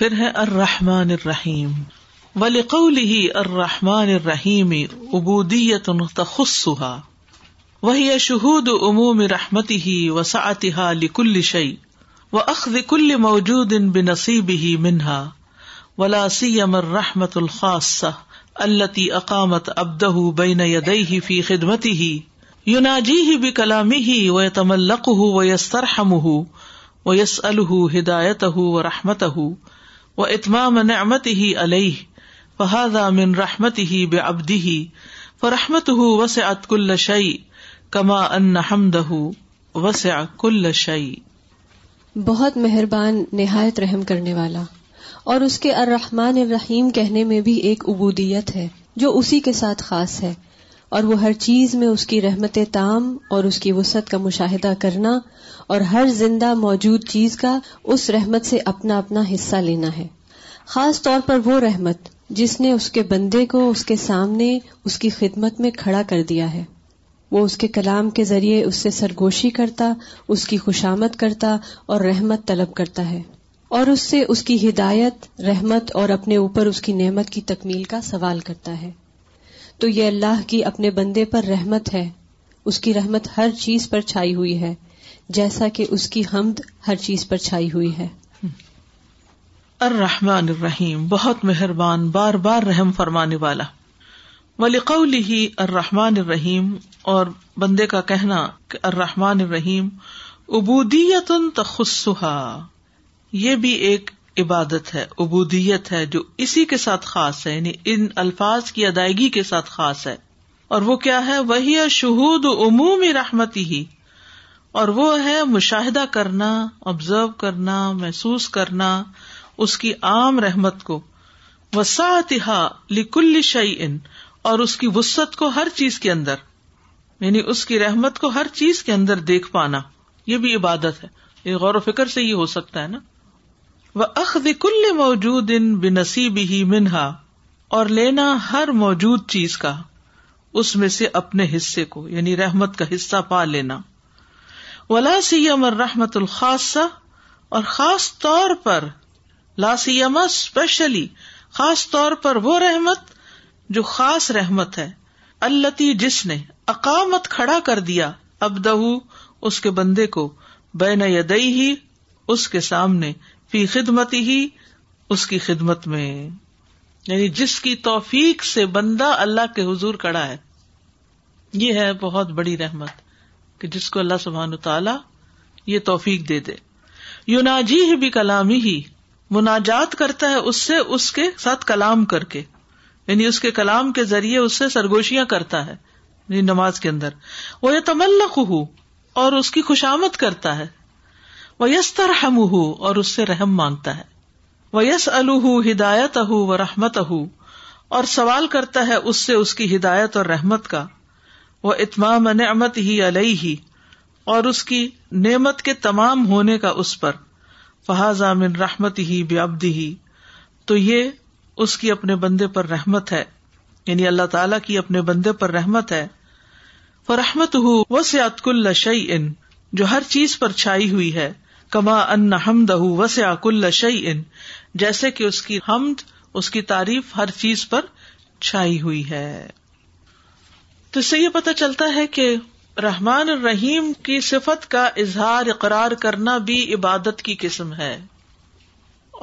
پھر ہے الرحمٰن الرحیم ولیقول ہی الرحمٰن الرحیم ابو دی وہی وہ عموم رحمتی ہی و سعتی کل شعی و موجود ہی منہا ولاسی سيما رحمۃ الخاص التي ابدہ عبده خدمتی ہی یونا جی يناجيه ہی ويتملقه ويسترحمه لک هدايته ورحمته یس ترحم یس ہُو رحمت و اتمام نعمت ہی علیہ من رحمت ہی بے ابدی ہی رحمت ہُ وس ات کل شعی کما ان حمد وس کل شعی بہت مہربان نہایت رحم کرنے والا اور اس کے ارحمان الرحیم کہنے میں بھی ایک عبودیت ہے جو اسی کے ساتھ خاص ہے اور وہ ہر چیز میں اس کی رحمت تام اور اس کی وسعت کا مشاہدہ کرنا اور ہر زندہ موجود چیز کا اس رحمت سے اپنا اپنا حصہ لینا ہے خاص طور پر وہ رحمت جس نے اس کے بندے کو اس کے سامنے اس کی خدمت میں کھڑا کر دیا ہے وہ اس کے کلام کے ذریعے اس سے سرگوشی کرتا اس کی خوشامد کرتا اور رحمت طلب کرتا ہے اور اس سے اس کی ہدایت رحمت اور اپنے اوپر اس کی نعمت کی تکمیل کا سوال کرتا ہے تو یہ اللہ کی اپنے بندے پر رحمت ہے اس کی رحمت ہر چیز پر چھائی ہوئی ہے جیسا کہ اس کی حمد ہر چیز پر چھائی ہوئی ہے الرحمن الرحیم بہت مہربان بار بار رحم فرمانے والا ولیقلی الرحمن الرحیم اور بندے کا کہنا کہ الرحمن الرحیم عبودیت تخصہ یہ بھی ایک عبادت ہے ابودیت ہے جو اسی کے ساتھ خاص ہے یعنی ان الفاظ کی ادائیگی کے ساتھ خاص ہے اور وہ کیا ہے وہی شہود عمومی رحمتی ہی اور وہ ہے مشاہدہ کرنا آبزرو کرنا محسوس کرنا اس کی عام رحمت کو لکل شعی شعین اور اس کی وسط کو ہر چیز کے اندر یعنی اس کی رحمت کو ہر چیز کے اندر دیکھ پانا یہ بھی عبادت ہے یہ غور و فکر سے یہ ہو سکتا ہے نا وہ کل موجود ان ہی منہا اور لینا ہر موجود چیز کا اس میں سے اپنے حصے کو یعنی رحمت کا حصہ پا لینا ولا سیم اور رحمت الخاص اور خاص طور پر لا سیما اسپیشلی خاص طور پر وہ رحمت جو خاص رحمت ہے اللہ جس نے اقامت کھڑا کر دیا اب اس کے بندے کو بین یاد ہی اس کے سامنے فی خدمت ہی اس کی خدمت میں یعنی جس کی توفیق سے بندہ اللہ کے حضور کڑا ہے یہ ہے بہت بڑی رحمت کہ جس کو اللہ سبحان تعالی یہ توفیق دے دے یوناجی بھی کلامی ہی مناجات کرتا ہے اس سے اس کے ساتھ کلام کر کے یعنی اس کے کلام کے ذریعے اس سے سرگوشیاں کرتا ہے یعنی نماز کے اندر وہ یہ تملق ہو اور اس کی خوشامد کرتا ہے وہ یس ہم اور اس سے رحم مانگتا ہے وہ یس رحمت اہ اور سوال کرتا ہے اس سے اس کی ہدایت اور رحمت کا وہ اتمام نعمت ہی علئی ہی اور اس کی نعمت کے تمام ہونے کا اس پر من رحمت ہی ہی تو یہ اس کی اپنے بندے پر رحمت ہے یعنی اللہ تعالی کی اپنے بندے پر رحمت ہے رحمتہ وہ شعی ان جو ہر چیز پر چھائی ہوئی ہے کما ان حمد وسعک اللہ شعی ان جیسے کہ اس کی حمد اس کی تعریف ہر چیز پر چھائی ہوئی ہے تو اس سے یہ پتا چلتا ہے کہ رحمان الرحیم کی صفت کا اظہار اقرار کرنا بھی عبادت کی قسم ہے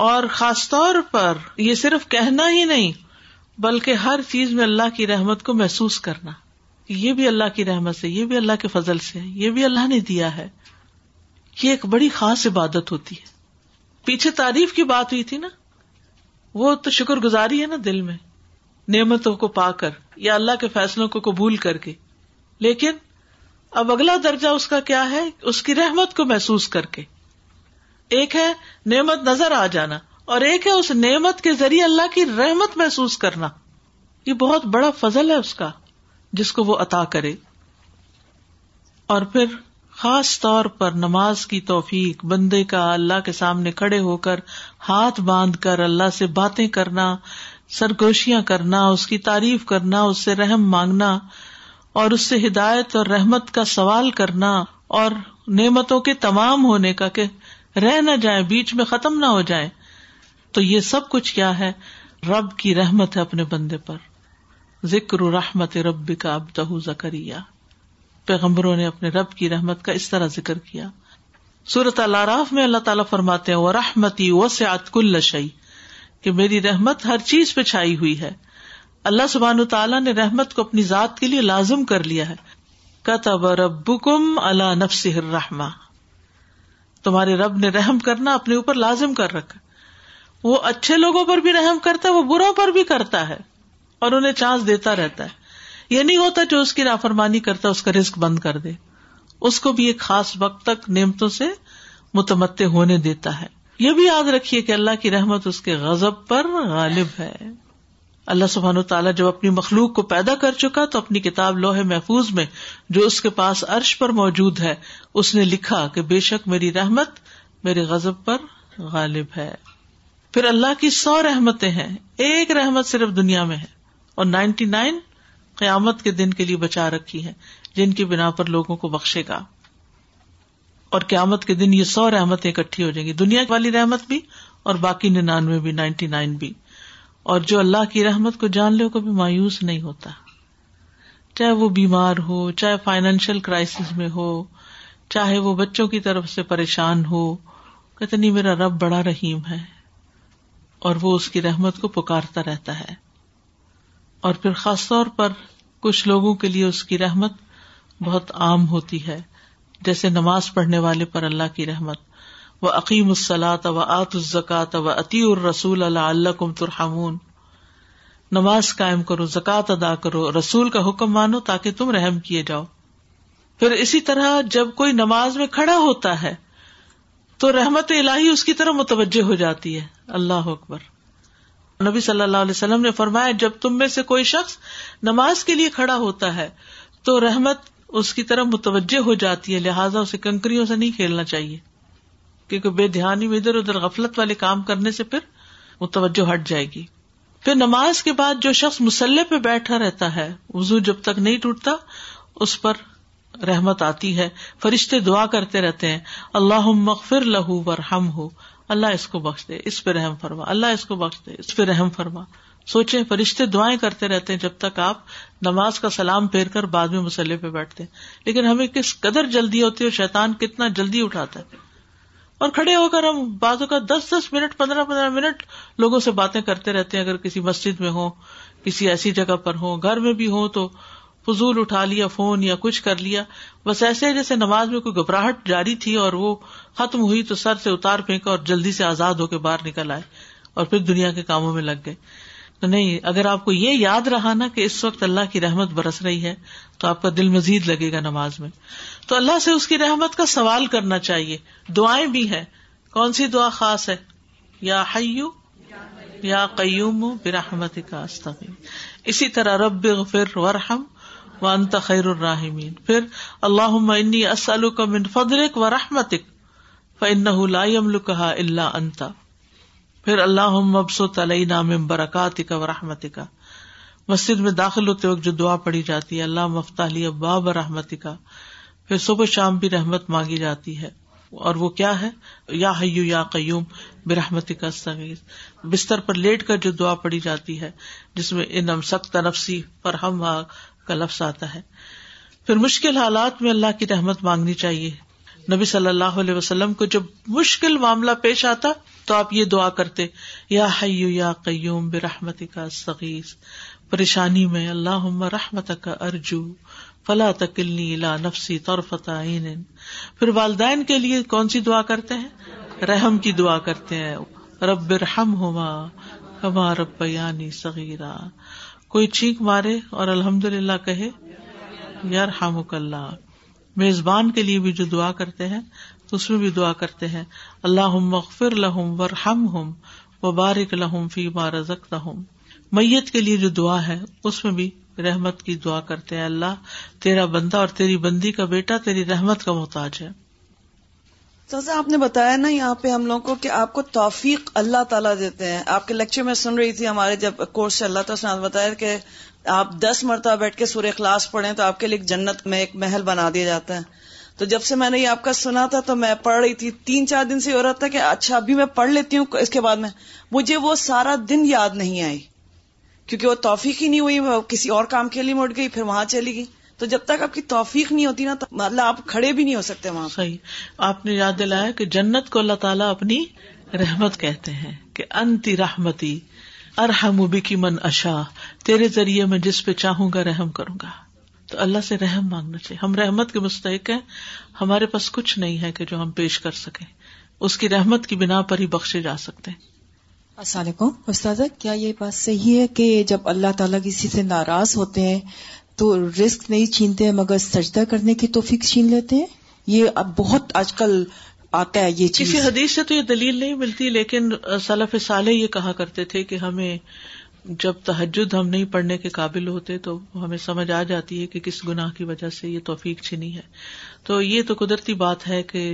اور خاص طور پر یہ صرف کہنا ہی نہیں بلکہ ہر چیز میں اللہ کی رحمت کو محسوس کرنا یہ بھی اللہ کی رحمت سے یہ بھی اللہ کے فضل سے یہ بھی اللہ نے دیا ہے یہ ایک بڑی خاص عبادت ہوتی ہے پیچھے تعریف کی بات ہوئی تھی نا وہ تو شکر گزاری ہے نا دل میں نعمتوں کو پا کر یا اللہ کے فیصلوں کو قبول کر کے لیکن اب اگلا درجہ اس کا کیا ہے اس کی رحمت کو محسوس کر کے ایک ہے نعمت نظر آ جانا اور ایک ہے اس نعمت کے ذریعے اللہ کی رحمت محسوس کرنا یہ بہت بڑا فضل ہے اس کا جس کو وہ عطا کرے اور پھر خاص طور پر نماز کی توفیق بندے کا اللہ کے سامنے کھڑے ہو کر ہاتھ باندھ کر اللہ سے باتیں کرنا سرگوشیاں کرنا اس کی تعریف کرنا اس سے رحم مانگنا اور اس سے ہدایت اور رحمت کا سوال کرنا اور نعمتوں کے تمام ہونے کا کہ رہ نہ جائیں بیچ میں ختم نہ ہو جائیں تو یہ سب کچھ کیا ہے رب کی رحمت ہے اپنے بندے پر ذکر رحمت رب کا اب زکریہ پیغمبروں نے اپنے رب کی رحمت کا اس طرح ذکر کیا صورت الاراف میں اللہ تعالیٰ فرماتے وہ رحمتی و سیات کل شعی کہ میری رحمت ہر چیز پہ چھائی ہوئی ہے اللہ سبحان تعالیٰ نے رحمت کو اپنی ذات کے لیے لازم کر لیا ہے کتب رب کم اللہ نفس رحما تمہارے رب نے رحم کرنا اپنے اوپر لازم کر رکھا وہ اچھے لوگوں پر بھی رحم کرتا ہے وہ بروں پر بھی کرتا ہے اور انہیں چانس دیتا رہتا ہے یہ نہیں ہوتا جو اس کی نافرمانی کرتا اس کا رسک بند کر دے اس کو بھی ایک خاص وقت تک نعمتوں سے متمد ہونے دیتا ہے یہ بھی یاد رکھیے کہ اللہ کی رحمت اس کے غزب پر غالب ہے اللہ سبحان و تعالیٰ جب اپنی مخلوق کو پیدا کر چکا تو اپنی کتاب لوہے محفوظ میں جو اس کے پاس عرش پر موجود ہے اس نے لکھا کہ بے شک میری رحمت میرے غزب پر غالب ہے پھر اللہ کی سو رحمتیں ہیں ایک رحمت صرف دنیا میں ہے اور نائنٹی نائن قیامت کے دن کے لیے بچا رکھی ہے جن کی بنا پر لوگوں کو بخشے گا اور قیامت کے دن یہ سو رحمتیں اکٹھی ہو جائیں گی دنیا والی رحمت بھی اور باقی ننانوے بھی نائنٹی نائن بھی اور جو اللہ کی رحمت کو جان لے کبھی مایوس نہیں ہوتا چاہے وہ بیمار ہو چاہے فائنینشیل کرائسس میں ہو چاہے وہ بچوں کی طرف سے پریشان ہو نہیں میرا رب بڑا رحیم ہے اور وہ اس کی رحمت کو پکارتا رہتا ہے اور پھر خاص طور پر کچھ لوگوں کے لیے اس کی رحمت بہت عام ہوتی ہے جیسے نماز پڑھنے والے پر اللہ کی رحمت وہ عقیم الصلاۃ و آت الزکات و عطی الرسول اللہ اللہ کم ترحمون نماز قائم کرو زکوٰۃ ادا کرو رسول کا حکم مانو تاکہ تم رحم کیے جاؤ پھر اسی طرح جب کوئی نماز میں کھڑا ہوتا ہے تو رحمت اللہی اس کی طرح متوجہ ہو جاتی ہے اللہ اکبر نبی صلی اللہ علیہ وسلم نے فرمایا جب تم میں سے کوئی شخص نماز کے لیے کھڑا ہوتا ہے تو رحمت اس کی طرف متوجہ ہو جاتی ہے لہٰذا اسے کنکریوں سے نہیں کھیلنا چاہیے کیونکہ بے دھیانی میں ادھر ادھر غفلت والے کام کرنے سے پھر متوجہ ہٹ جائے گی پھر نماز کے بعد جو شخص مسلح پہ بیٹھا رہتا ہے وزو جب تک نہیں ٹوٹتا اس پر رحمت آتی ہے فرشتے دعا کرتے رہتے ہیں اللہ مغفر لہو ورحم ہو اللہ اس کو بخش دے اس پہ رحم فرما اللہ اس کو بخش دے اس پہ رحم فرما سوچے فرشتے دعائیں کرتے رہتے ہیں جب تک آپ نماز کا سلام پھیر کر بعد میں مسلح پہ بیٹھتے ہیں لیکن ہمیں کس قدر جلدی ہوتی ہے اور شیتان کتنا جلدی اٹھاتا ہے اور کھڑے ہو کر ہم بعضوں کا دس دس منٹ پندرہ پندرہ منٹ لوگوں سے باتیں کرتے رہتے ہیں اگر کسی مسجد میں ہوں کسی ایسی جگہ پر ہو گھر میں بھی ہو تو فضول اٹھا لیا فون یا کچھ کر لیا بس ایسے جیسے نماز میں کوئی گھبراہٹ جاری تھی اور وہ ختم ہوئی تو سر سے اتار پھینکا اور جلدی سے آزاد ہو کے باہر نکل آئے اور پھر دنیا کے کاموں میں لگ گئے تو نہیں اگر آپ کو یہ یاد رہا نا کہ اس وقت اللہ کی رحمت برس رہی ہے تو آپ کا دل مزید لگے گا نماز میں تو اللہ سے اس کی رحمت کا سوال کرنا چاہیے دعائیں بھی ہیں کون سی دعا خاص ہے یا حیو یا قیوم کا کاست اسی طرح رب غفر ورحم وانت خیر الراحمین پھر اللہ انی اسل کا من فضلک و رحمتک فن لا یمل کہا اللہ انتا پھر اللہ مبسوط علیہ من برکات کا و رحمت کا مسجد میں داخل ہوتے وقت جو دعا پڑی جاتی ہے اللہ مفتح علی ابا و رحمت کا پھر صبح شام بھی رحمت مانگی جاتی ہے اور وہ کیا ہے یا حیو یا قیوم برحمت کا سنگیز بستر پر لیٹ کر جو دعا پڑی جاتی ہے جس میں ان امسک نفسی فرہم کا لفظ آتا ہے پھر مشکل حالات میں اللہ کی رحمت مانگنی چاہیے نبی صلی اللہ علیہ وسلم کو جب مشکل معاملہ پیش آتا تو آپ یہ دعا کرتے یا حیو یا قیوم برحمت کا سغیز پریشانی میں اللہ رحمت کا ارجو فلا تکلنی لا نفسی طور فتح پھر والدین کے لیے کون سی دعا کرتے ہیں رحم کی دعا کرتے ہیں رب رحم کما رب یعنی صغیرہ کوئی چیخ مارے اور الحمد للہ کہے یار ہم میزبان کے لیے بھی جو دعا کرتے ہیں اس میں بھی دعا کرتے ہیں اللہ ہم لہم ور ہم ہم و بارک لہم فی ہوں میت کے لیے جو دعا ہے اس میں بھی رحمت کی دعا کرتے ہیں اللہ تیرا بندہ اور تیری بندی کا بیٹا تیری رحمت کا محتاج ہے سہذا آپ نے بتایا نا یہاں پہ ہم لوگوں کو کہ آپ کو توفیق اللہ تعالیٰ دیتے ہیں آپ کے لیکچر میں سن رہی تھی ہمارے جب کورس سے اللہ تعالیٰ نے بتایا کہ آپ دس مرتبہ بیٹھ کے سورہ اخلاص پڑھیں تو آپ کے لیے جنت میں ایک محل بنا دیا جاتا ہے تو جب سے میں نے یہ آپ کا سنا تھا تو میں پڑھ رہی تھی تین چار دن سے ہو رہا تھا کہ اچھا ابھی میں پڑھ لیتی ہوں اس کے بعد میں مجھے وہ سارا دن یاد نہیں آئی کیونکہ وہ توفیق ہی نہیں ہوئی وہ کسی اور کام کے لیے مٹ گئی پھر وہاں چلی گئی تو جب تک آپ کی توفیق نہیں ہوتی نا تو آپ کھڑے بھی نہیں ہو سکتے وہاں صحیح آپ نے یاد دلایا کہ جنت کو اللہ تعالیٰ اپنی رحمت کہتے ہیں کہ انتی رحمتی ارحم بھی کی من اشا تیرے ذریعے میں جس پہ چاہوں گا رحم کروں گا تو اللہ سے رحم مانگنا چاہیے ہم رحمت کے مستحق ہیں ہمارے پاس کچھ نہیں ہے کہ جو ہم پیش کر سکیں اس کی رحمت کی بنا پر ہی بخشے جا سکتے ہیں السلام علیکم استاذ کیا یہ بات صحیح ہے کہ جب اللہ تعالیٰ کسی سے ناراض ہوتے ہیں تو رسک نہیں چھینتے مگر سجدہ کرنے کی توفیق چھین لیتے ہیں یہ اب بہت آج کل آتا ہے یہ چیز حدیث سے تو یہ دلیل نہیں ملتی لیکن سلف صالح یہ کہا کرتے تھے کہ ہمیں جب تحجد ہم نہیں پڑھنے کے قابل ہوتے تو ہمیں سمجھ آ جاتی ہے کہ کس گناہ کی وجہ سے یہ توفیق چھینی ہے تو یہ تو قدرتی بات ہے کہ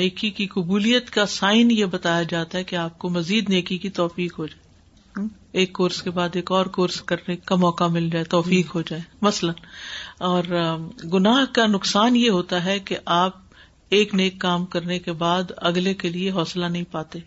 نیکی کی قبولیت کا سائن یہ بتایا جاتا ہے کہ آپ کو مزید نیکی کی توفیق ہو جائے ایک کورس کے بعد ایک اور کورس کرنے کا موقع مل جائے توفیق ہو جائے مثلاً اور گناہ کا نقصان یہ ہوتا ہے کہ آپ ایک نیک کام کرنے کے بعد اگلے کے لیے حوصلہ نہیں پاتے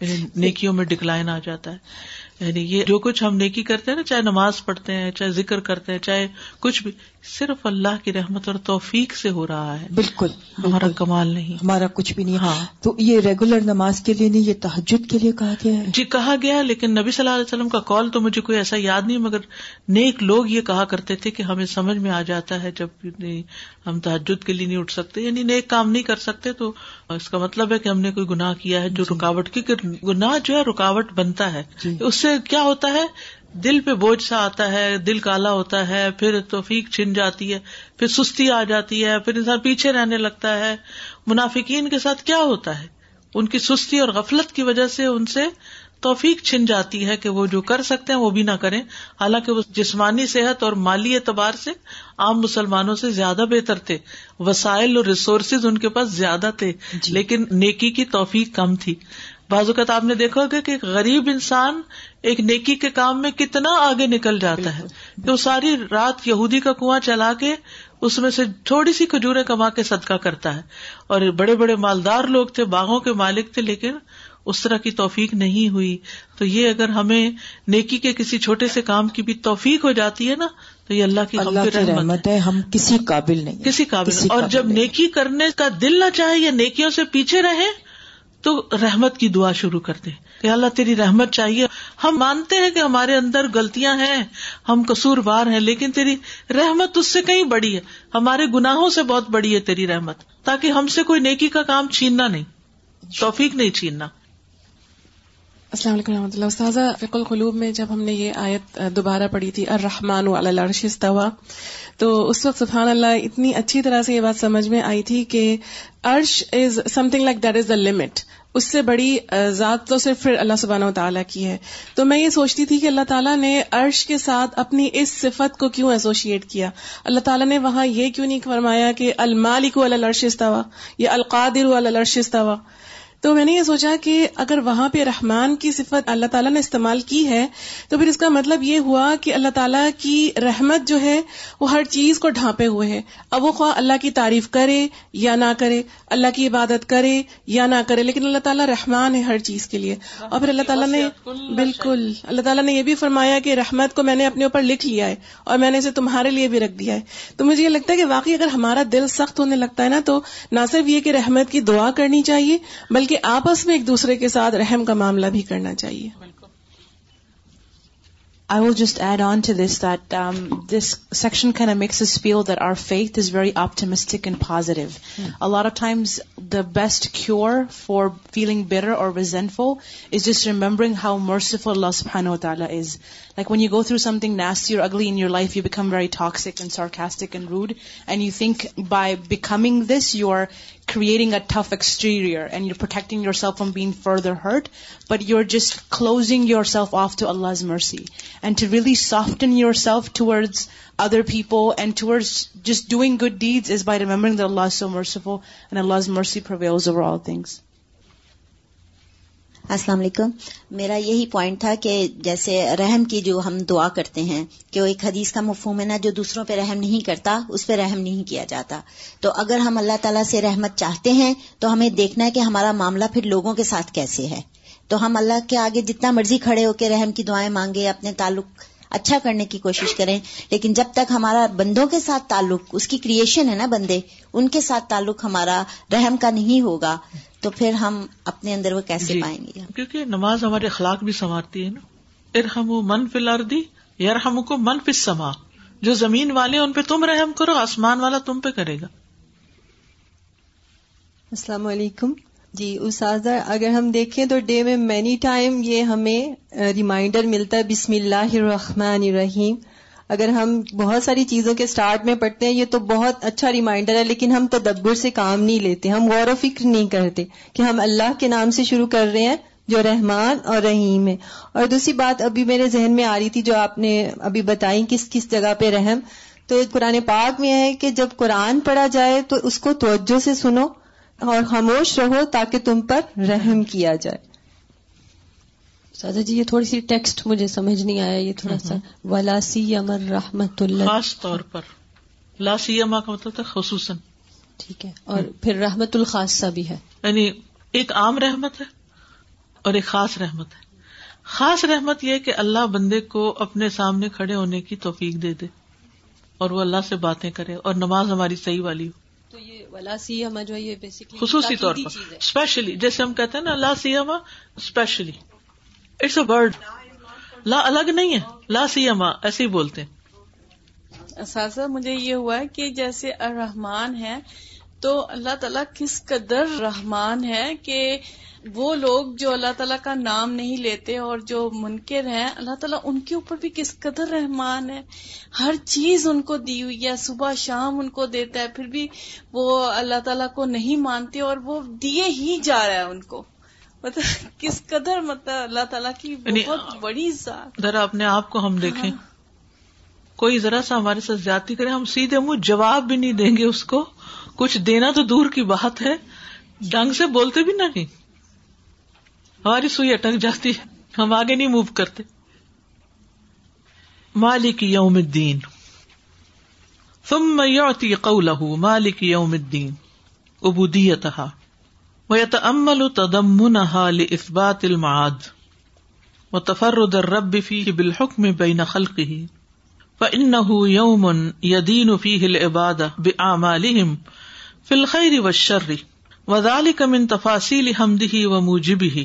یعنی نیکیوں میں ڈکلائن آ جاتا ہے یعنی یہ جو کچھ ہم نیکی کرتے ہیں نا چاہے نماز پڑھتے ہیں چاہے ذکر کرتے ہیں چاہے کچھ بھی صرف اللہ کی رحمت اور توفیق سے ہو رہا ہے بالکل ہمارا کمال نہیں ہمارا کچھ بھی نہیں ہاں تو یہ ریگولر نماز کے لیے نہیں یہ تحجد کے لیے کہا گیا ہے جی کہا گیا لیکن نبی صلی اللہ علیہ وسلم کا کال تو مجھے کوئی ایسا یاد نہیں مگر نیک لوگ یہ کہا کرتے تھے کہ ہمیں سمجھ میں آ جاتا ہے جب نہیں ہم تحجد کے لیے نہیں اٹھ سکتے یعنی نیک کام نہیں کر سکتے تو اس کا مطلب ہے کہ ہم نے کوئی گنا کیا ہے جو جی۔ رکاوٹ کی گنا جو ہے رکاوٹ بنتا ہے جی۔ اس سے کیا ہوتا ہے دل پہ بوجھ سا آتا ہے دل کالا ہوتا ہے پھر توفیق چھن جاتی ہے پھر سستی آ جاتی ہے پھر انسان پیچھے رہنے لگتا ہے منافقین کے ساتھ کیا ہوتا ہے ان کی سستی اور غفلت کی وجہ سے ان سے توفیق چھن جاتی ہے کہ وہ جو کر سکتے ہیں وہ بھی نہ کریں حالانکہ وہ جسمانی صحت اور مالی اعتبار سے عام مسلمانوں سے زیادہ بہتر تھے وسائل اور ریسورسز ان کے پاس زیادہ تھے جی۔ لیکن نیکی کی توفیق کم تھی بعض اوقات آپ نے دیکھا ہوگا کہ غریب انسان ایک نیکی کے کام میں کتنا آگے نکل جاتا ہے کہ وہ ساری رات یہودی کا کنواں چلا کے اس میں سے تھوڑی سی کھجورے کما کے صدقہ کرتا ہے اور بڑے بڑے مالدار لوگ تھے باغوں کے مالک تھے لیکن اس طرح کی توفیق نہیں ہوئی تو یہ اگر ہمیں نیکی کے کسی چھوٹے سے کام کی بھی توفیق ہو جاتی ہے نا تو یہ اللہ کی, اللہ رحمت, رحمت ہے ہم کسی قابل نہیں کسی قابل اور جب نیکی کرنے کا دل نہ چاہے یا نیکیوں سے پیچھے رہے تو رحمت کی دعا شروع کرتے اللہ تیری رحمت چاہیے ہم مانتے ہیں کہ ہمارے اندر غلطیاں ہیں ہم قصور وار ہیں لیکن تیری رحمت اس سے کہیں بڑی ہے ہمارے گناہوں سے بہت بڑی ہے تیری رحمت تاکہ ہم سے کوئی نیکی کا کام چھیننا نہیں توفیق نہیں چھیننا السلام علیکم ورحمۃ اللہ فق القلوب میں جب ہم نے یہ آیت دوبارہ پڑھی تھی الرحمٰن والا لڑش تو اس وقت سبحان اللہ اتنی اچھی طرح سے یہ بات سمجھ میں آئی تھی کہ ارش is something like that is the limit اس سے بڑی ذات تو صرف پھر اللہ سبحانہ تعالیٰ کی ہے تو میں یہ سوچتی تھی کہ اللہ تعالیٰ نے عرش کے ساتھ اپنی اس صفت کو کیوں ایسوشیٹ کیا اللہ تعالیٰ نے وہاں یہ کیوں نہیں فرمایا کہ المالک استوا یا القادر العرش استوا تو میں نے یہ سوچا کہ اگر وہاں پہ رحمان کی صفت اللہ تعالیٰ نے استعمال کی ہے تو پھر اس کا مطلب یہ ہوا کہ اللہ تعالیٰ کی رحمت جو ہے وہ ہر چیز کو ڈھانپے ہوئے ہے اب وہ خواہ اللہ کی تعریف کرے یا نہ کرے اللہ کی عبادت کرے یا نہ کرے لیکن اللہ تعالیٰ رحمان ہے ہر چیز کے لیے اور پھر اللہ تعالیٰ نے بالکل اللہ تعالیٰ نے یہ بھی فرمایا کہ رحمت کو میں نے اپنے اوپر لکھ لیا ہے اور میں نے اسے تمہارے لیے بھی رکھ دیا ہے تو مجھے یہ لگتا ہے کہ واقعی اگر ہمارا دل سخت ہونے لگتا ہے نا تو نہ صرف یہ کہ رحمت کی دعا کرنی چاہیے بلکہ آپس میں ایک دوسرے کے ساتھ رحم کا معاملہ بھی کرنا چاہیے I was just add on to this this section there are faith this is very optimistic allows the best cure for feeling better or vision for is just remembering how merciful الفطال when you go through something nice your ugly in your life you become very toxic sarcastic and rude and you think by becoming this you are creating a tough exterior and you're protecting yourself from being further hurt, but you're just closing yourself off to Allah's mercy. And to really soften yourself towards other people and towards just doing good deeds is by remembering that Allah is so merciful and Allah's mercy prevails over all things. السلام علیکم میرا یہی point تھا کہ جیسے رحم کی جو ہم دعا کرتے ہیں کہ وہ ایک حدیث کا مفہوم ہے نا جو دوسروں پہ رحم نہیں کرتا اس پہ رحم نہیں کیا جاتا تو اگر ہم اللہ تعالیٰ سے رحمت چاہتے ہیں تو ہمیں دیکھنا ہے کہ ہمارا معاملہ پھر لوگوں کے ساتھ کیسے ہے تو ہم اللہ کے آگے جتنا مرضی کھڑے ہو کے رحم کی دعائیں مانگے اپنے تعلق اچھا کرنے کی کوشش کریں لیکن جب تک ہمارا بندوں کے ساتھ تعلق اس کی کریشن ہے نا بندے ان کے ساتھ تعلق ہمارا رحم کا نہیں ہوگا تو پھر ہم اپنے اندر وہ کیسے جی پائیں گے کیونکہ نماز ہمارے اخلاق بھی سنوارتی ہے نا ارحم من پلر دی یار ہم کو من فل سما جو زمین والے ان پہ تم رحم کرو آسمان والا تم پہ کرے گا السلام علیکم جی اساتذہ اگر ہم دیکھیں تو ڈے میں مینی ٹائم یہ ہمیں ریمائنڈر ملتا ہے بسم اللہ الرحمن الرحیم اگر ہم بہت ساری چیزوں کے سٹارٹ میں پڑھتے ہیں یہ تو بہت اچھا ریمائنڈر ہے لیکن ہم تدبر سے کام نہیں لیتے ہم غور و فکر نہیں کرتے کہ ہم اللہ کے نام سے شروع کر رہے ہیں جو رحمان اور رحیم ہے اور دوسری بات ابھی میرے ذہن میں آ رہی تھی جو آپ نے ابھی بتائی کس کس جگہ پہ رحم تو قرآن پاک میں ہے کہ جب قرآن پڑھا جائے تو اس کو توجہ سے سنو اور خاموش رہو تاکہ تم پر رحم کیا جائے سادہ جی یہ تھوڑی سی ٹیکسٹ مجھے سمجھ نہیں آیا یہ تھوڑا سا ولاسی امر رحمت اللہ خاص طور پر اما کا مطلب تھا خصوصاً ٹھیک ہے اور پھر رحمت الخاصہ بھی ہے یعنی ایک عام رحمت ہے اور ایک خاص رحمت ہے خاص رحمت یہ کہ اللہ بندے کو اپنے سامنے کھڑے ہونے کی توفیق دے دے اور وہ اللہ سے باتیں کرے اور نماز ہماری صحیح والی ہو سیما جو خصوصی طور پر اسپیشلی جیسے ہم کہتے ہیں نا لا سیاما اسپیشلی اٹس اے برڈ لا الگ نہیں ہے لا سیاما ایسے ہی بولتے اساتذہ مجھے یہ ہوا ہے کہ جیسے الرحمان ہے تو اللہ تعالیٰ کس قدر رحمان ہے کہ وہ لوگ جو اللہ تعالیٰ کا نام نہیں لیتے اور جو منکر ہیں اللہ تعالیٰ ان کے اوپر بھی کس قدر رحمان ہے ہر چیز ان کو دی ہوئی ہے صبح شام ان کو دیتا ہے پھر بھی وہ اللہ تعالیٰ کو نہیں مانتے اور وہ دیے ہی جا رہا ہے ان کو مطلب کس قدر مطلب اللہ تعالیٰ کی یعنی بہت بڑی ذات ذرا اپنے آپ کو ہم دیکھیں ہاں۔ کوئی ذرا سا ہمارے ساتھ زیادتی کرے ہم سیدھے منہ جواب بھی نہیں دیں گے اس کو کچھ دینا تو دور کی بات ہے ڈنگ سے بولتے بھی نہ نہیں ہماری سوئی اٹک جاتی ہے ہم آگے نہیں موو کرتے مالک یوم الدین ثم قوله لإثبات المعاد وتفرد الرب فيه فيه بالحكم بين خلقه فإنه يوم يدين العبادة بأعمالهم في الخير والشر وذلك من تفاصيل حمده وموجبه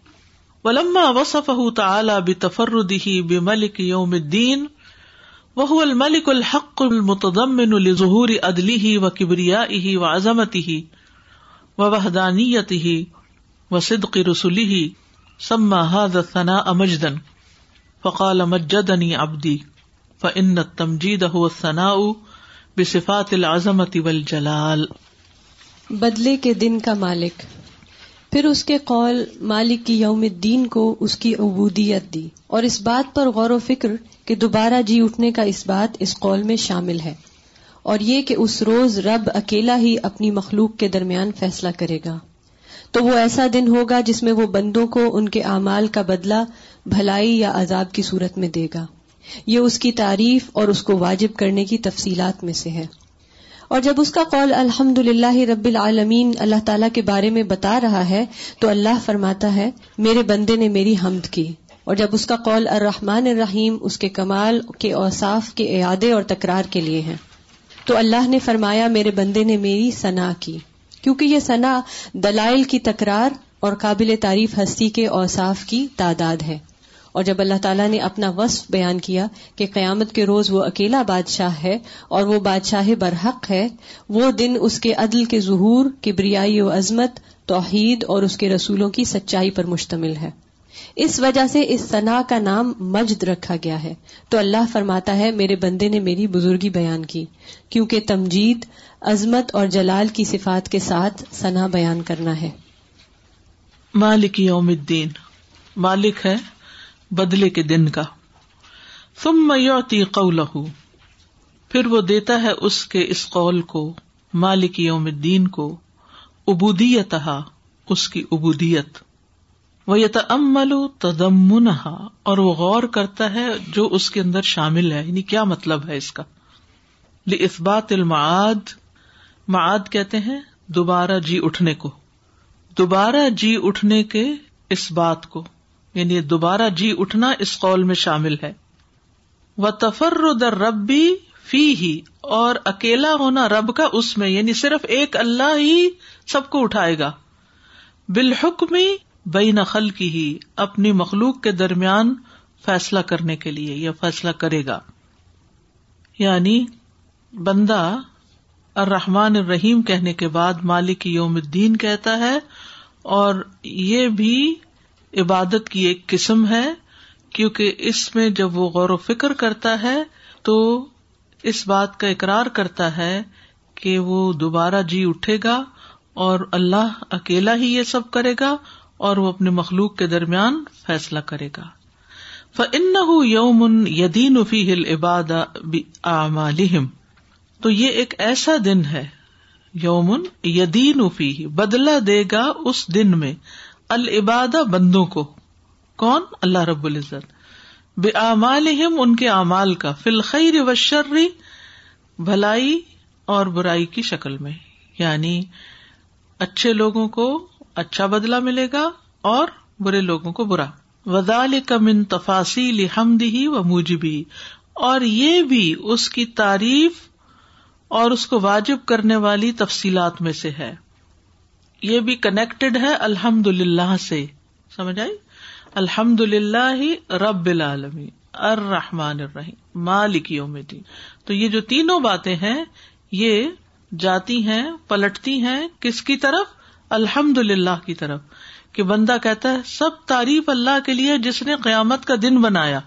ولما وصف تعالی بتفردی بے ملک یوم الدین وہ الملک الحق المتضمن لظهور عدله وكبريائه وعظمته ووحدانيته وصدق رسله سما هذا الثناء مجدا فقال مجدني عبدي فإن التمجيد هو الثناء بصفات العظمة والجلال بدلے کے دن کا مالک پھر اس کے قول مالک کی یوم الدین کو اس کی عبودیت دی اور اس بات پر غور و فکر کہ دوبارہ جی اٹھنے کا اس بات اس قول میں شامل ہے اور یہ کہ اس روز رب اکیلا ہی اپنی مخلوق کے درمیان فیصلہ کرے گا تو وہ ایسا دن ہوگا جس میں وہ بندوں کو ان کے اعمال کا بدلہ بھلائی یا عذاب کی صورت میں دے گا یہ اس کی تعریف اور اس کو واجب کرنے کی تفصیلات میں سے ہے اور جب اس کا قول الحمد للہ رب العالمین اللہ تعالیٰ کے بارے میں بتا رہا ہے تو اللہ فرماتا ہے میرے بندے نے میری حمد کی اور جب اس کا قول الرحمن الرحیم اس کے کمال کے اوصاف کے اعادے اور تکرار کے لیے ہے تو اللہ نے فرمایا میرے بندے نے میری صنع کی کیونکہ یہ صناح دلائل کی تکرار اور قابل تعریف ہستی کے اوصاف کی تعداد ہے اور جب اللہ تعالیٰ نے اپنا وصف بیان کیا کہ قیامت کے روز وہ اکیلا بادشاہ ہے اور وہ بادشاہ برحق ہے وہ دن اس کے عدل کے ظہور کبریائی و عظمت توحید اور اس کے رسولوں کی سچائی پر مشتمل ہے اس وجہ سے اس صنع کا نام مجد رکھا گیا ہے تو اللہ فرماتا ہے میرے بندے نے میری بزرگی بیان کی کیونکہ تمجید عظمت اور جلال کی صفات کے ساتھ ثنا بیان کرنا ہے مالک یوم الدین مالک ہے بدلے کے دن کا قول پھر وہ دیتا ہے اس کے اس قول کو مالک یوم کو ابودیت اس کی وہ دمل تدما اور وہ غور کرتا ہے جو اس کے اندر شامل ہے یعنی کیا مطلب ہے اس کا اس بات معاد کہتے ہیں دوبارہ جی اٹھنے کو دوبارہ جی اٹھنے کے اس بات کو یعنی دوبارہ جی اٹھنا اس قول میں شامل ہے و ربی فی ہی اور اکیلا ہونا رب کا اس میں یعنی صرف ایک اللہ ہی سب کو اٹھائے گا بالحکمی بے نخل کی ہی اپنی مخلوق کے درمیان فیصلہ کرنے کے لیے یا فیصلہ کرے گا یعنی بندہ الرحمان الرحیم کہنے کے بعد مالک یوم الدین کہتا ہے اور یہ بھی عبادت کی ایک قسم ہے کیونکہ اس میں جب وہ غور و فکر کرتا ہے تو اس بات کا اقرار کرتا ہے کہ وہ دوبارہ جی اٹھے گا اور اللہ اکیلا ہی یہ سب کرے گا اور وہ اپنے مخلوق کے درمیان فیصلہ کرے گا فن یومن یدین فی ہل عباد تو یہ ایک ایسا دن ہے یومن یدین فی بدلا دے گا اس دن میں العبادہ بندوں کو کون اللہ رب العزت بے اعمال ان کے اعمال کا و شرری بھلائی اور برائی کی شکل میں یعنی اچھے لوگوں کو اچھا بدلا ملے گا اور برے لوگوں کو برا وزال کمن تفاصیل حمد ہی و موجبی اور یہ بھی اس کی تعریف اور اس کو واجب کرنے والی تفصیلات میں سے ہے یہ بھی کنیکٹڈ ہے الحمد للہ سے سمجھ آئی الحمد للہ رب العالمی مالک یوم الدین تو یہ جو تینوں باتیں ہیں یہ جاتی ہیں پلٹتی ہیں کس کی طرف الحمد للہ کی طرف کہ بندہ کہتا ہے سب تعریف اللہ کے لیے جس نے قیامت کا دن بنایا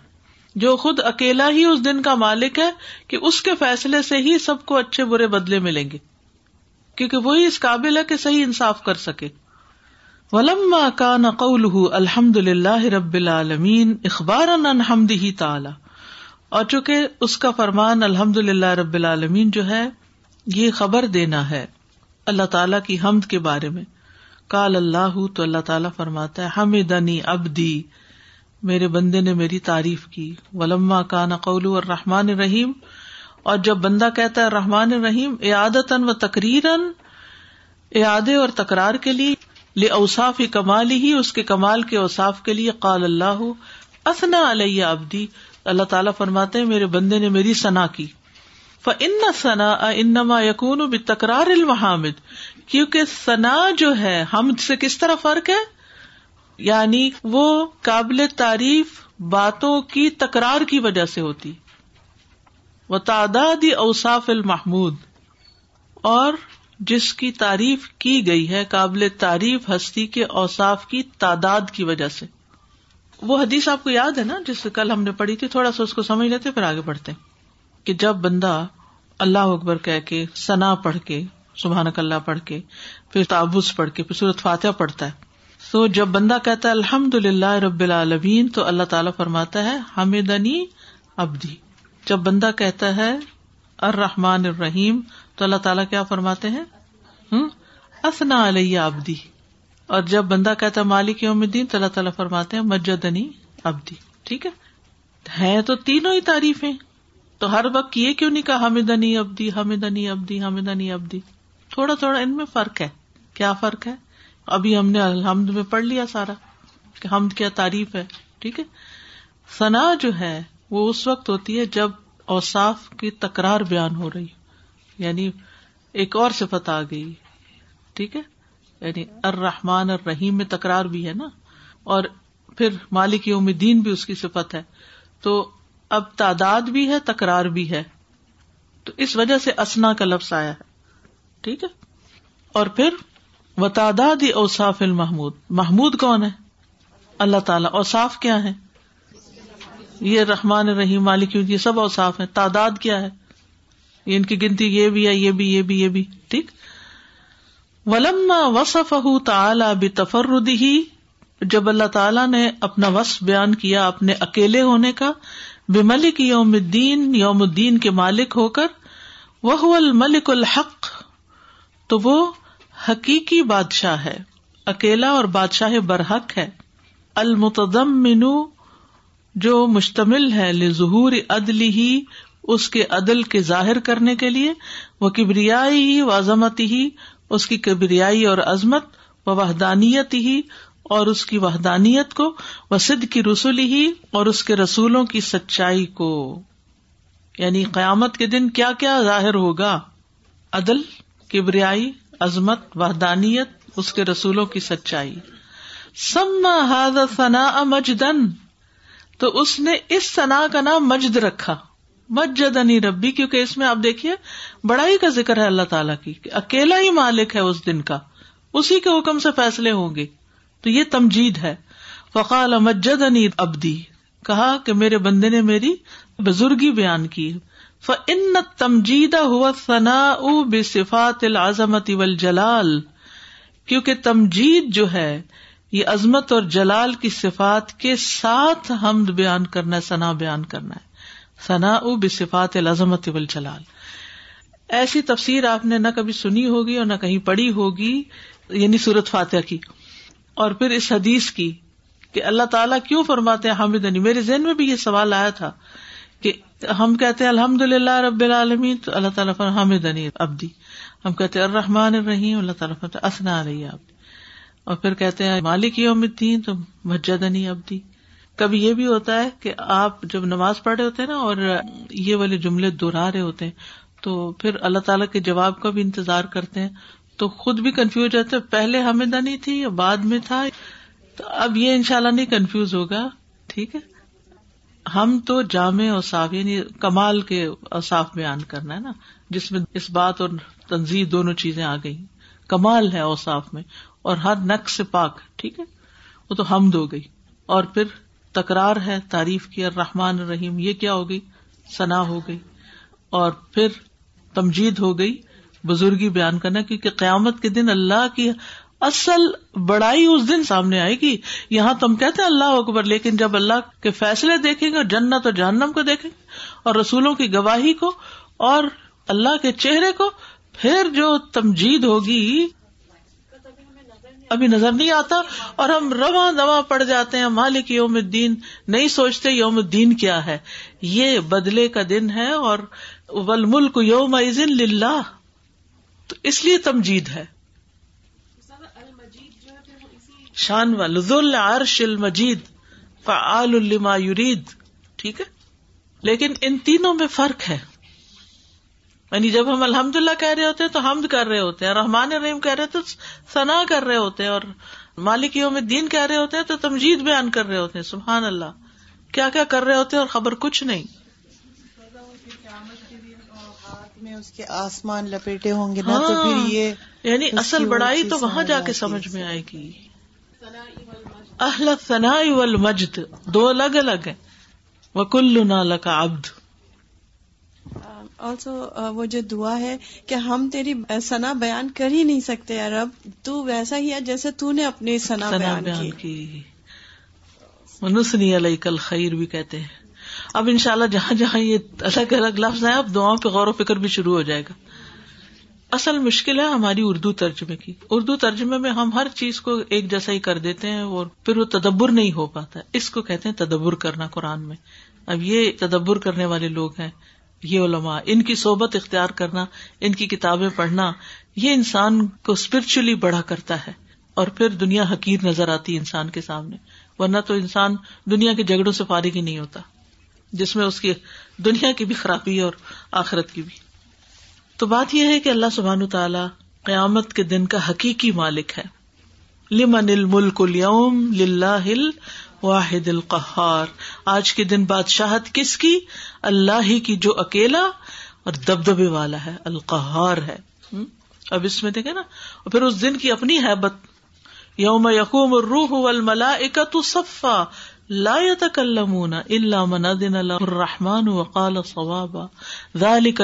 جو خود اکیلا ہی اس دن کا مالک ہے کہ اس کے فیصلے سے ہی سب کو اچھے برے بدلے ملیں گے کیونکہ وہی اس قابل ہے کہ صحیح انصاف کر سکے ولما کا نقول الحمد للہ رب العالمین اخبار اور چونکہ اس کا فرمان الحمد للہ رب العالمین جو ہے یہ خبر دینا ہے اللہ تعالیٰ کی حمد کے بارے میں کال اللہ تو اللہ تعالیٰ فرماتا ہے ہم دنی ابدی میرے بندے نے میری تعریف کی ولما کا نقول اور رحمان رحیم اور جب بندہ کہتا ہے رحمان الرحیم ایادتن و تقریر اعادے اور تکرار کے لیے لے اوساف کمال ہی اس کے کمال کے اوساف کے لیے قال اللہ اصنا علیہ آبدی اللہ تعالیٰ فرماتے میرے بندے نے میری صنا کی فننا ثنا ا انما یقون و تکرار المحامد کیونکہ ثنا جو ہے ہم سے کس طرح فرق ہے یعنی وہ قابل تعریف باتوں کی تکرار کی وجہ سے ہوتی و تعداد اوساف المحمود اور جس کی تعریف کی گئی ہے قابل تعریف ہستی کے اوساف کی تعداد کی وجہ سے وہ حدیث آپ کو یاد ہے نا جس سے کل ہم نے پڑھی تھی تھوڑا سا اس کو سمجھ لیتے پھر آگے بڑھتے کہ جب بندہ اللہ اکبر کہہ کے ثنا پڑھ کے سبحان اللہ پڑھ کے پھر تابوس پڑھ کے پھر صورت فاتحہ پڑھتا ہے تو جب بندہ کہتا ہے الحمد للہ رب العالبین تو اللہ تعالی فرماتا ہے ہم ابدی جب بندہ کہتا ہے الرحمن ارحیم تو اللہ تعالیٰ کیا فرماتے ہیں اسنا اصنا الیہ ابدی اور جب بندہ کہتا ہے مالک یوم الدین تو اللہ تعالیٰ فرماتے ہیں مجدنی ابدی ٹھیک ہے تو تینوں ہی تعریفیں تو ہر وقت یہ کیوں نہیں کہا ہمدانی ابدی ہمدنی ابدی ہم ابدی تھوڑا تھوڑا ان میں فرق ہے کیا فرق ہے ابھی ہم نے الحمد میں پڑھ لیا سارا کہ حمد کیا تعریف ہے ٹھیک ہے ثنا جو ہے وہ اس وقت ہوتی ہے جب اوساف کی تکرار بیان ہو رہی یعنی ایک اور صفت آ گئی ٹھیک ہے یعنی ارحمان اور رحیم میں تکرار بھی ہے نا اور پھر مالک یوم دین بھی اس کی صفت ہے تو اب تعداد بھی ہے تکرار بھی ہے تو اس وجہ سے اسنا کا لفظ آیا ہے ٹھیک ہے اور پھر وتاداد اوساف المحمود محمود کون ہے اللہ تعالی اوساف کیا ہے یہ رحمان رحیم مالک یہ سب اوساف صاف ہے تعداد کیا ہے ان کی گنتی یہ بھی ہے یہ بھی یہ بھی یہ بھی ٹھیک ولم وصف تلا بے تفردی جب اللہ تعالیٰ نے اپنا وس بیان کیا اپنے اکیلے ہونے کا بے ملک یوم الدین یوم الدین کے مالک ہو کر وہ الملک الحق تو وہ حقیقی بادشاہ ہے اکیلا اور بادشاہ برحق ہے المتدم منو جو مشتمل ہے لظہور عدل ہی اس کے عدل کے ظاہر کرنے کے لیے وہ کبریائی و عظمت ہی اس کی کبریائی اور عظمت و وحدانیت ہی اور اس کی وحدانیت کو سد کی رسول ہی اور اس کے رسولوں کی سچائی کو یعنی قیامت کے دن کیا کیا ظاہر ہوگا عدل کبریائی عظمت وحدانیت اس کے رسولوں کی سچائی سما ثنا مجدن تو اس نے اس سنا کا نام مجد رکھا مجد انی ربی کیونکہ اس میں آپ دیکھیے بڑائی کا ذکر ہے اللہ تعالیٰ کی اکیلا ہی مالک ہے اس دن کا اسی کے حکم سے فیصلے ہوں گے تو یہ تمجید ہے فقال مجد انی ابدی کہا کہ میرے بندے نے میری بزرگی بیان کی فن تمجیدہ ہوا ثنا او بیفات اول جلال کیونکہ تمجید جو ہے یہ عظمت اور جلال کی صفات کے ساتھ حمد بیان کرنا ہے ثنا بیان کرنا ہے ثنا او بفات العظمت اب الجلال ایسی تفسیر آپ نے نہ کبھی سنی ہوگی اور نہ کہیں پڑھی ہوگی یعنی سورت فاتح کی اور پھر اس حدیث کی کہ اللہ تعالیٰ کیوں فرماتے ہیں حامد علی میرے ذہن میں بھی یہ سوال آیا تھا کہ ہم کہتے ہیں الحمد للہ رب العالمین تو اللہ تعالیٰ حامد حامدنی ابدی ہم کہتے ہیں الرحمٰن الرحیم اللہ تعالیٰ فن اسنا رہی آپ اور پھر کہتے ہیں مالک یوم الدین تو مجھے دہنی اب کبھی یہ بھی ہوتا ہے کہ آپ جب نماز پڑھ رہے ہوتے ہیں نا اور یہ والے جملے دہرا رہے ہوتے ہیں تو پھر اللہ تعالیٰ کے جواب کا بھی انتظار کرتے ہیں تو خود بھی کنفیوز ہوتا ہے پہلے ہمیں دنی تھی یا بعد میں تھا تو اب یہ ان شاء اللہ نہیں کنفیوز ہوگا ٹھیک ہے ہم تو جامع اوساف یعنی کمال کے اوساف بیان کرنا ہے نا جس میں اس بات اور تنظیم دونوں چیزیں آ گئی کمال ہے اوساف میں اور ہر نق سے پاک ٹھیک ہے وہ تو حمد ہو گئی اور پھر تکرار ہے تعریف کی اور رحمان رحیم یہ کیا ہو گئی سنا ہو گئی اور پھر تمجید ہو گئی بزرگی بیان کرنا کیونکہ قیامت کے دن اللہ کی اصل بڑائی اس دن سامنے آئے گی یہاں تم کہتے ہیں اللہ اکبر لیکن جب اللہ کے فیصلے دیکھیں گے اور جنت اور جہنم کو دیکھیں گے اور رسولوں کی گواہی کو اور اللہ کے چہرے کو پھر جو تمجید ہوگی ابھی نظر نہیں آتا اور ہم رواں دواں پڑ جاتے ہیں مالک یوم الدین نہیں سوچتے یوم الدین کیا ہے یہ بدلے کا دن ہے اور ول ملک یوم للہ تو اس لیے تمجید شان و دان عرش المجید فعال لما یرید ٹھیک ہے لیکن ان تینوں میں فرق ہے یعنی جب ہم الحمد للہ کہہ رہے ہوتے ہیں تو حمد کر رہے ہوتے ہیں رحمان کہہ رہے تو ثنا کر رہے ہوتے ہیں اور مالک یوم دین کہہ رہے ہوتے ہیں تو تمجید بیان کر رہے ہوتے ہیں سبحان اللہ کیا کیا کر رہے ہوتے ہیں اور خبر کچھ نہیں اس کے آسمان لپیٹے ہوں گے تو پھر یہ یعنی اصل بڑائی تو وہاں جا کے سمجھ میں آئے گی اہل ثنا والمجد دو الگ الگ ہیں وکل نالک ابد آلسو وہ جو دعا ہے کہ ہم تیری سنا بیان کر ہی نہیں سکتے تو ویسا ہی ہے جیسے تو نے اپنی بیان کی منسنی علیہ کل خیر بھی کہتے ہیں اب ان شاء اللہ جہاں جہاں یہ الگ الگ لفظ ہیں اب دعاؤں پہ غور و فکر بھی شروع ہو جائے گا اصل مشکل ہے ہماری اردو ترجمے کی اردو ترجمے میں ہم ہر چیز کو ایک جیسا ہی کر دیتے ہیں اور پھر وہ تدبر نہیں ہو پاتا اس کو کہتے ہیں تدبر کرنا قرآن میں اب یہ تدبر کرنے والے لوگ ہیں یہ علما ان کی صحبت اختیار کرنا ان کی کتابیں پڑھنا یہ انسان کو اسپرچلی بڑا کرتا ہے اور پھر دنیا حقیر نظر آتی انسان کے سامنے ورنہ تو انسان دنیا کے جھگڑوں سے فارغ ہی نہیں ہوتا جس میں اس کی دنیا کی بھی خرابی اور آخرت کی بھی تو بات یہ ہے کہ اللہ سبحان تعالی قیامت کے دن کا حقیقی مالک ہے لمن الملک اليوم لله واحد القار آج کے دن بادشاہت کس کی اللہ ہی کی جو اکیلا اور دبدبے والا ہے القہار ہے اب اس میں دیکھے نا اور پھر اس دن کی اپنی ہے بت یوم لا من اللہ له الرحمن دن اللہ الرحمان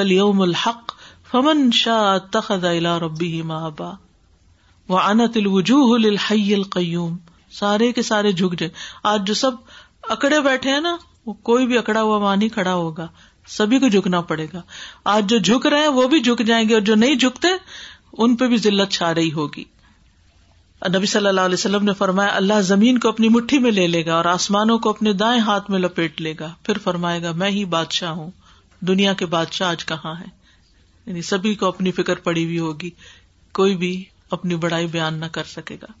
اليوم الحق فمن ربه تخلا ربی الوجوه للحي القيوم سارے کے سارے جھک جائیں آج جو سب اکڑے بیٹھے ہیں نا وہ کوئی بھی اکڑا ہوا نہیں کھڑا ہوگا سبھی کو جھکنا پڑے گا آج جو جھک رہے ہیں وہ بھی جھک جائیں گے اور جو نہیں جھکتے ان پہ بھی ضلع چھا رہی ہوگی نبی صلی اللہ علیہ وسلم نے فرمایا اللہ زمین کو اپنی مٹھی میں لے لے گا اور آسمانوں کو اپنے دائیں ہاتھ میں لپیٹ لے گا پھر فرمائے گا میں ہی بادشاہ ہوں دنیا کے بادشاہ آج کہاں ہے یعنی سبھی کو اپنی فکر پڑی ہوئی ہوگی کوئی بھی اپنی بڑائی بیان نہ کر سکے گا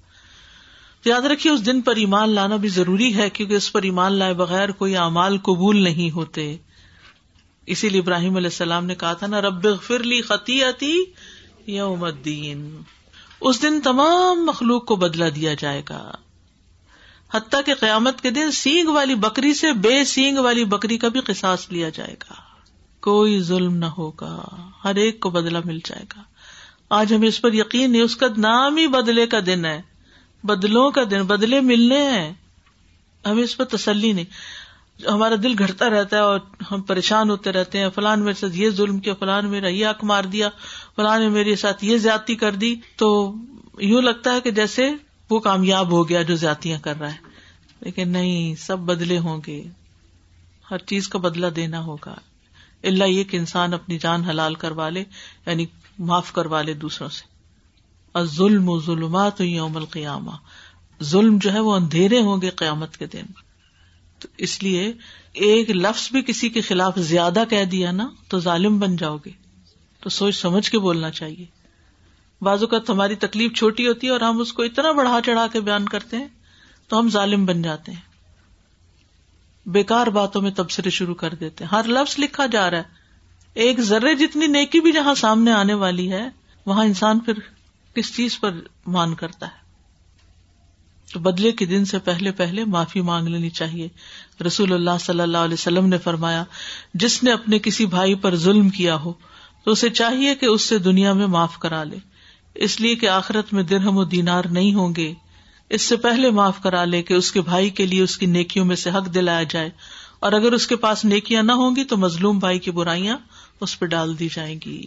تو یاد رکھیے اس دن پر ایمان لانا بھی ضروری ہے کیونکہ اس پر ایمان لائے بغیر کوئی اعمال قبول نہیں ہوتے اسی لیے ابراہیم علیہ السلام نے کہا تھا نا رب فرلی خطیتی الدین اس دن تمام مخلوق کو بدلا دیا جائے گا حتیٰ کے قیامت کے دن سینگ والی بکری سے بے سینگ والی بکری کا بھی قساس لیا جائے گا کوئی ظلم نہ ہوگا ہر ایک کو بدلا مل جائے گا آج ہمیں اس پر یقین ہے اس کا نام ہی بدلے کا دن ہے بدلوں کا دن بدلے ملنے ہیں ہمیں اس پر تسلی نہیں ہمارا دل گھٹتا رہتا ہے اور ہم پریشان ہوتے رہتے ہیں فلان میرے ساتھ یہ ظلم کیا فلان میرا یہ حق مار دیا فلاں میرے ساتھ یہ زیادتی کر دی تو یوں لگتا ہے کہ جیسے وہ کامیاب ہو گیا جو زیادتیاں کر رہا ہے لیکن نہیں سب بدلے ہوں گے ہر چیز کا بدلا دینا ہوگا اللہ یہ کہ انسان اپنی جان حلال کروا لے یعنی معاف کروا لے دوسروں سے ظلم و ظلمات یوم القیامہ ظلم جو ہے وہ اندھیرے ہوں گے قیامت کے دن تو اس لیے ایک لفظ بھی کسی کے خلاف زیادہ کہہ دیا نا تو ظالم بن جاؤ گے تو سوچ سمجھ کے بولنا چاہیے بعض اوقات ہماری تکلیف چھوٹی ہوتی ہے اور ہم اس کو اتنا بڑھا چڑھا کے بیان کرتے ہیں تو ہم ظالم بن جاتے ہیں بیکار باتوں میں تبصرے شروع کر دیتے ہیں ہر لفظ لکھا جا رہا ہے ایک ذرے جتنی نیکی بھی جہاں سامنے آنے والی ہے وہاں انسان پھر کس چیز پر مان کرتا ہے تو بدلے کے دن سے پہلے پہلے معافی مانگ لینی چاہیے رسول اللہ صلی اللہ علیہ وسلم نے فرمایا جس نے اپنے کسی بھائی پر ظلم کیا ہو تو اسے چاہیے کہ اس سے دنیا میں معاف کرا لے اس لیے کہ آخرت میں درہم و دینار نہیں ہوں گے اس سے پہلے معاف کرا لے کہ اس کے بھائی کے لیے اس کی نیکیوں میں سے حق دلایا جائے اور اگر اس کے پاس نیکیاں نہ ہوں گی تو مظلوم بھائی کی برائیاں اس پہ ڈال دی جائیں گی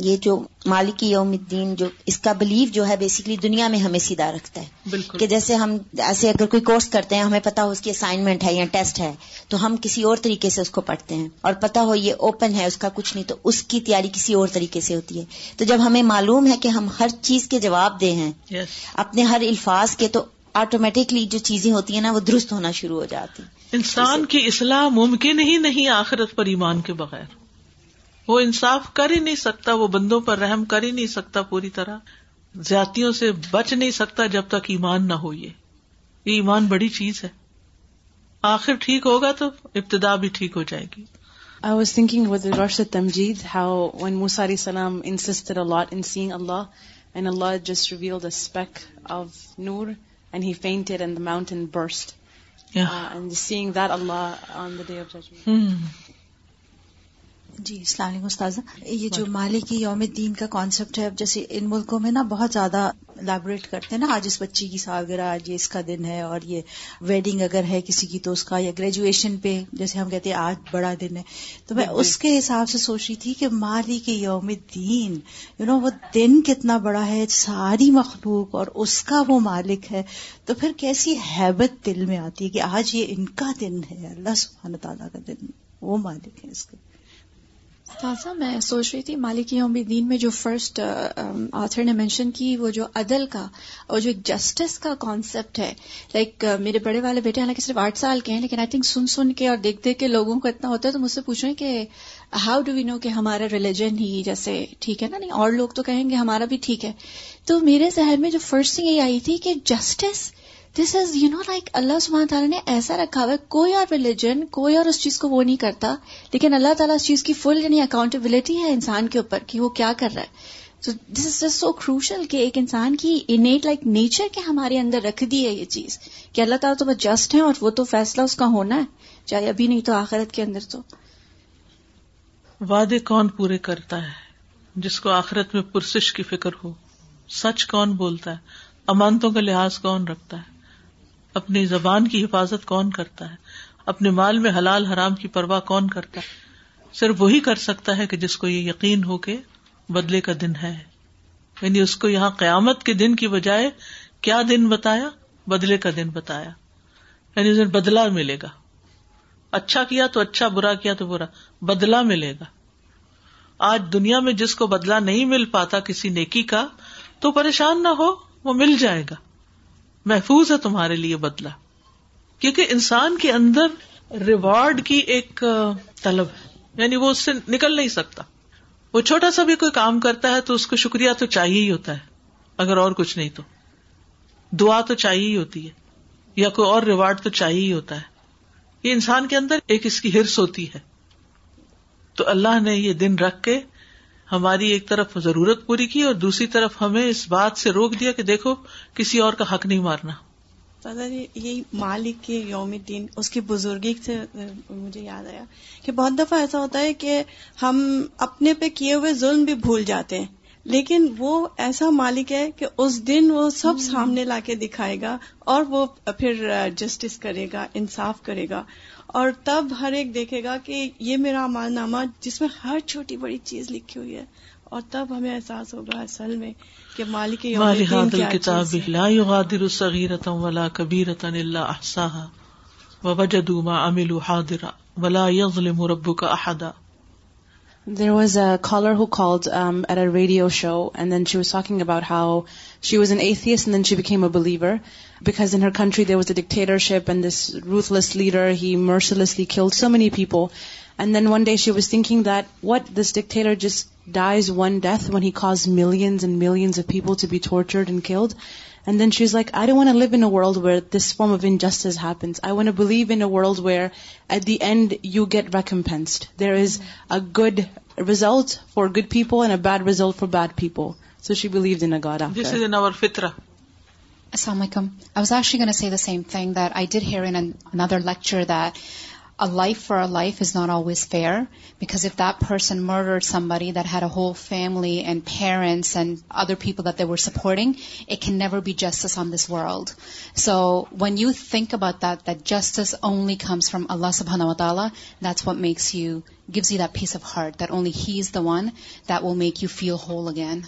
یہ جو مالکی یوم الدین جو اس کا بلیو جو ہے بیسیکلی دنیا میں ہمیں سیدھا رکھتا ہے بالکل کہ جیسے ہم ایسے اگر کوئی کورس کرتے ہیں ہمیں پتا ہو اس کی اسائنمنٹ ہے یا ٹیسٹ ہے تو ہم کسی اور طریقے سے اس کو پڑھتے ہیں اور پتا ہو یہ اوپن ہے اس کا کچھ نہیں تو اس کی تیاری کسی اور طریقے سے ہوتی ہے تو جب ہمیں معلوم ہے کہ ہم ہر چیز کے جواب دے ہیں yes. اپنے ہر الفاظ کے تو آٹومیٹکلی جو چیزیں ہوتی ہیں نا وہ درست ہونا شروع ہو جاتی انسان کی اصلاح ممکن ہی نہیں آخرت پر ایمان کے بغیر وہ انصاف کر ہی نہیں سکتا وہ بندوں پر رحم کر ہی نہیں سکتا پوری طرح زیاتیوں سے بچ نہیں سکتا جب تک ایمان نہ ہو یہ ایمان بڑی چیز ہے آخر ٹھیک ہوگا تو ابتدا بھی ٹھیک ہو جائے گی I was thinking with Rushd Tamjeed how when موساری سلام insisted a lot in seeing Allah and Allah just reveal the speck of Noor and he fainted and the mountain burst seeing that Allah on the day of judgement جی السلام علیکم استاذ یہ جو مالی کی یوم دین کا کانسیپٹ ہے جیسے ان ملکوں میں نا بہت زیادہ لیبوریٹ کرتے ہیں نا آج اس بچی کی سالگرہ آج یہ اس کا دن ہے اور یہ ویڈنگ اگر ہے کسی کی تو اس کا یا گریجویشن پہ جیسے ہم کہتے ہیں آج بڑا دن ہے تو میں اس کے حساب سے سوچ رہی تھی کہ مالی کے یوم دین یو نو وہ دن کتنا بڑا ہے ساری مخلوق اور اس کا وہ مالک ہے تو پھر کیسی ہیبت دل میں آتی ہے کہ آج یہ ان کا دن ہے اللہ سبحانہ تعالیٰ کا دن وہ مالک ہے اس کے میں سوچ رہی تھی مالک یوم دین میں جو فرسٹ آتھر uh, um, نے مینشن کی وہ جو عدل کا اور جو جسٹس کا کانسیپٹ ہے لائک uh, میرے بڑے والے بیٹے حالانکہ صرف آٹھ سال کے ہیں لیکن آئی تھنک سن سن کے اور دیکھ دیکھ کے لوگوں کو اتنا ہوتا ہے تو مجھ سے پوچھیں کہ ہاؤ ڈو وی نو کہ ہمارا ریلیجن ہی جیسے ٹھیک ہے نا نہیں اور لوگ تو کہیں گے ہمارا بھی ٹھیک ہے تو میرے ذہن میں جو فرسٹ یہ آئی تھی کہ justice this is you know like اللہ سبحانہ تعالیٰ نے ایسا رکھا ہوا ہے کوئی اور ریلیجن کوئی اور اس چیز کو وہ نہیں کرتا لیکن اللہ تعالیٰ اس چیز کی فل یعنی اکاؤنٹبلٹی ہے انسان کے اوپر کہ وہ کیا کر رہا ہے تو دس از جسٹ سو کروشل کہ ایک انسان کی انیٹ لائک نیچر کے ہمارے اندر رکھ دی ہے یہ چیز کہ اللہ تعالیٰ تو وہ جسٹ ہے اور وہ تو فیصلہ اس کا ہونا ہے چاہے ابھی نہیں تو آخرت کے اندر تو وعدے کون پورے کرتا ہے جس کو آخرت میں پرسش کی فکر ہو سچ کون بولتا ہے امانتوں کا لحاظ کون رکھتا ہے اپنی زبان کی حفاظت کون کرتا ہے اپنے مال میں حلال حرام کی پرواہ کون کرتا ہے صرف وہی کر سکتا ہے کہ جس کو یہ یقین ہو کے بدلے کا دن ہے یعنی اس کو یہاں قیامت کے دن کی بجائے کیا دن بتایا بدلے کا دن بتایا یعنی اس بدلا ملے گا اچھا کیا تو اچھا برا کیا تو برا بدلا ملے گا آج دنیا میں جس کو بدلا نہیں مل پاتا کسی نیکی کا تو پریشان نہ ہو وہ مل جائے گا محفوظ ہے تمہارے لیے بدلا کیونکہ انسان کے اندر ریوارڈ کی ایک طلب ہے یعنی وہ اس سے نکل نہیں سکتا وہ چھوٹا سا بھی کوئی کام کرتا ہے تو اس کو شکریہ تو چاہیے ہی ہوتا ہے اگر اور کچھ نہیں تو دعا تو چاہیے ہی ہوتی ہے یا کوئی اور ریوارڈ تو چاہیے ہی ہوتا ہے یہ انسان کے اندر ایک اس کی ہرس ہوتی ہے تو اللہ نے یہ دن رکھ کے ہماری ایک طرف ضرورت پوری کی اور دوسری طرف ہمیں اس بات سے روک دیا کہ دیکھو کسی اور کا حق نہیں مارنا دادا جی یہ مالک کے یوم دین اس کی بزرگی سے مجھے یاد آیا کہ بہت دفعہ ایسا ہوتا ہے کہ ہم اپنے پہ کیے ہوئے ظلم بھی بھول جاتے ہیں لیکن وہ ایسا مالک ہے کہ اس دن وہ سب سامنے لا کے دکھائے گا اور وہ پھر جسٹس کرے گا انصاف کرے گا اور تب ہر ایک دیکھے گا کہ یہ میرا امان نامہ جس میں ہر چھوٹی بڑی چیز لکھی ہوئی ہے اور تب ہمیں احساس ہوگا اصل میں سغیر ولا الا اللہ ووجدوا ما عملوا حاضرا ولا یل ربک احدا There was a caller who called um, at a radio show, and then she was talking about how she was an atheist and then she became a believer because in her country there was a dictatorship and this ruthless leader, he mercilessly killed so many people. And then one day she was thinking that what, this dictator just dies one death when he caused millions and millions of people to be tortured and killed? And then she is live in world where this form of injustice happens I want believe in world where at the end you get ویکنفنسڈ there is a good result for good people bad result for bad people so she believes السلام علیکم a life for a life is not always fair, because if that person murdered somebody that had a whole family and parents and other people that they were supporting, it can never be justice on this world. So when you think about that justice only comes from Allah subhanahu wa ta'ala, that's what gives you that peace of heart, that only He's the one that will make you feel whole again.